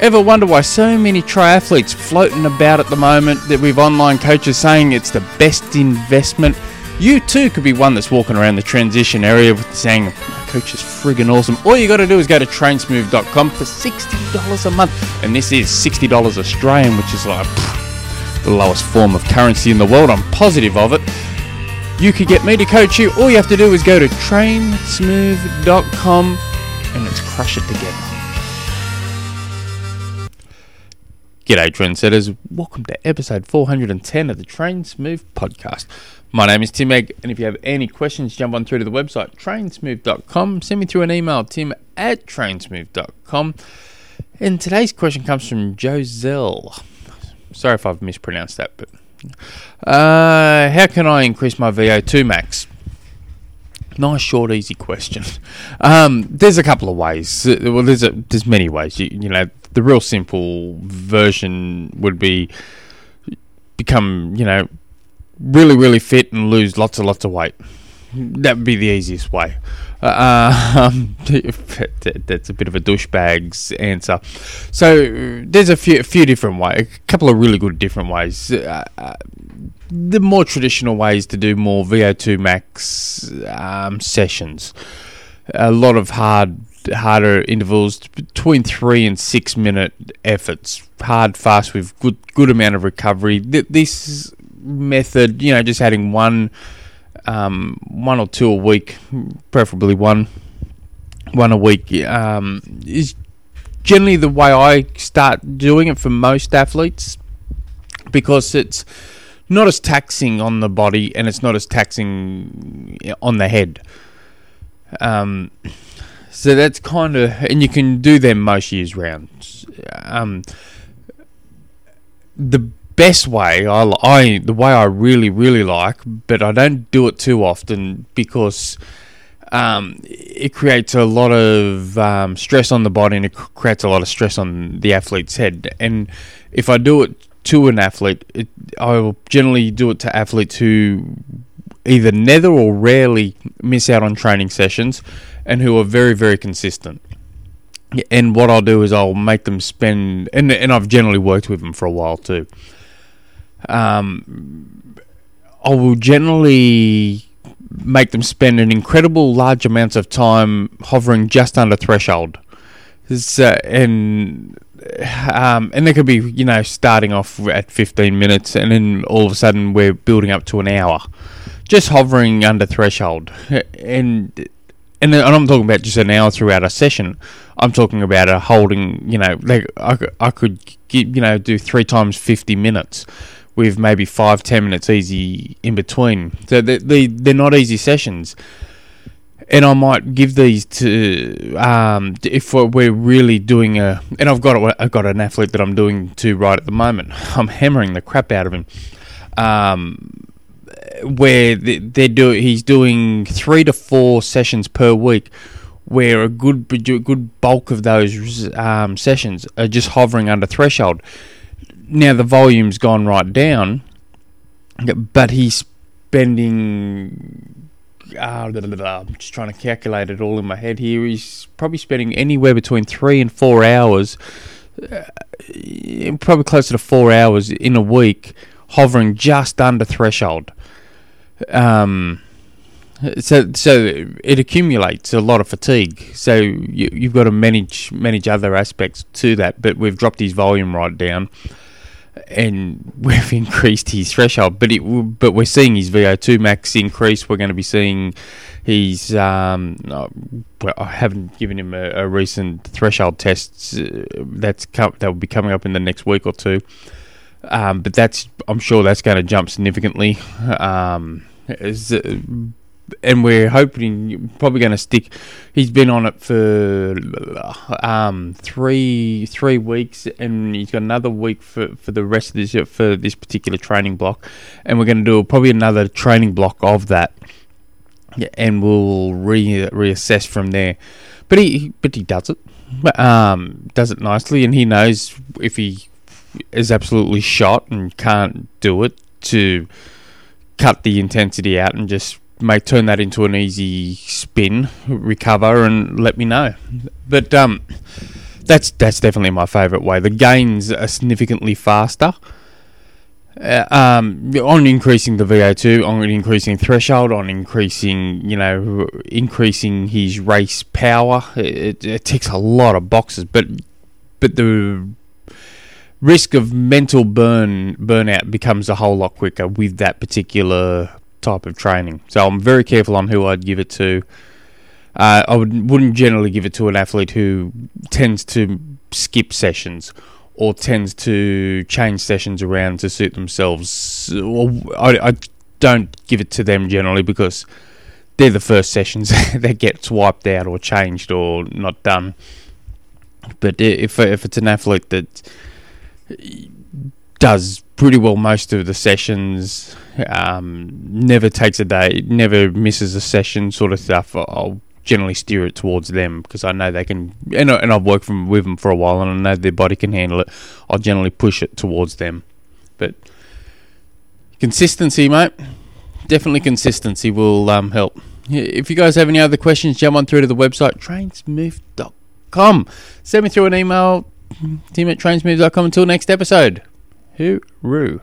Ever wonder why so many triathletes floating about at the moment that we've online coaches saying it's the best investment? You too could be one that's walking around the transition area with saying, My coach is friggin' awesome. All you got to do is go to trainsmooth.com for $60 a month. And this is $60 Australian, which is like pff, the lowest form of currency in the world. I'm positive of it. You could get me to coach you. All you have to do is go to trainsmooth.com and let's crush it together. G'day, trendsetters. Welcome to episode 410 of the Train Smooth podcast. My name is Tim Egg, and if you have any questions, jump on through to the website trainsmooth.com. Send me through an email, tim at trainsmooth.com. And today's question comes from Joselle. Sorry if I've mispronounced that, but uh, how can I increase my VO2 max? Nice, short, easy question. Um, there's a couple of ways. Well, there's a, there's many ways. You, you know, the real simple version would be become, you know, really, really fit and lose lots and lots of weight. That would be the easiest way. Uh, um, that's a bit of a douchebag's answer. So there's a few, a few different ways, a couple of really good different ways. Uh, uh, the more traditional ways to do more VO2 max um, sessions. A lot of hard, harder intervals between three and six minute efforts. Hard, fast with good, good amount of recovery. Th- This method, you know, just adding one, um, one or two a week, preferably one, one a week, um, is generally the way I start doing it for most athletes because it's not as taxing on the body and it's not as taxing on the head. Um, so that's kind of, and you can do them most years round. Um, the best way, I, I, the way I really, really like, but I don't do it too often because um, it creates a lot of um, stress on the body and it creates a lot of stress on the athlete's head. And if I do it to an athlete, it, I will generally do it to athletes who either never or rarely miss out on training sessions and who are very, very consistent. And what I'll do is I'll make them spend, and, and I've generally worked with them for a while too. Um, I will generally make them spend an incredible large amounts of time hovering just under threshold. So, and um, and they could be you know starting off at 15 minutes and then all of a sudden we're building up to an hour just hovering under threshold and and, I'm talking about just an hour throughout a session I'm talking about a holding you know like I, I could get, you know do three times 50 minutes with maybe five ten minutes easy in between so they, they, they're not easy sessions and I might give these to um, if we're really doing a. And I've got I've got an athlete that I'm doing to right at the moment. I'm hammering the crap out of him. Um, where they- doing, he's doing three to four sessions per week. Where a good good bulk of those um, sessions are just hovering under threshold. Now the volume's gone right down, but he's spending uh, I'm just trying to calculate it all in my head here. He's probably spending anywhere between three and four hours, uh, probably closer to four hours in a week, hovering just under threshold. Um, so so it accumulates a lot of fatigue. So you, you've got to manage manage other aspects to that. But we've dropped his volume right down and we've increased his threshold, but it but we're seeing his VO2 max increase. We're going to be seeing his um, uh, well, I haven't given him a, a recent threshold test uh, that's com- that will be coming up in the next week or two. Um, but that's I'm sure that's going to jump significantly. Um, as, uh, and we're hoping probably going to stick. He's been on it for um, three three weeks, and he's got another week for, for the rest of this for this particular training block, and we're going to do probably another training block of that, and we'll re reassess from there. But he but he does it, um, does it nicely, and he knows if he is absolutely shot and can't do it to cut the intensity out and just may turn that into an easy spin, recover, and let me know. But um, that's that's definitely my favourite way. The gains are significantly faster. Uh, um, on increasing the VO2, on increasing threshold, on increasing, you know, increasing his race power. It, it ticks a lot of boxes, but but the risk of mental burn burnout becomes a whole lot quicker with that particular type of training. So I'm very careful on who I'd give it to. Uh, I would, wouldn't generally give it to an athlete who tends to skip sessions or tends to change sessions around to suit themselves. I, I don't give it to them generally because they're the first sessions that get wiped out or changed or not done. But if if it's an athlete that does pretty well most of the sessions, um, never takes a day, never misses a session, sort of stuff, I'll generally steer it towards them because I know they can, and, and I've worked from, with them for a while and I know their body can handle it. I'll generally push it towards them. But consistency, mate, definitely consistency will um, help. If you guys have any other questions, jump on through to the website trainsmooth.com. Send me through an email, tim at trainsmooth.com. Until next episode, hooroo.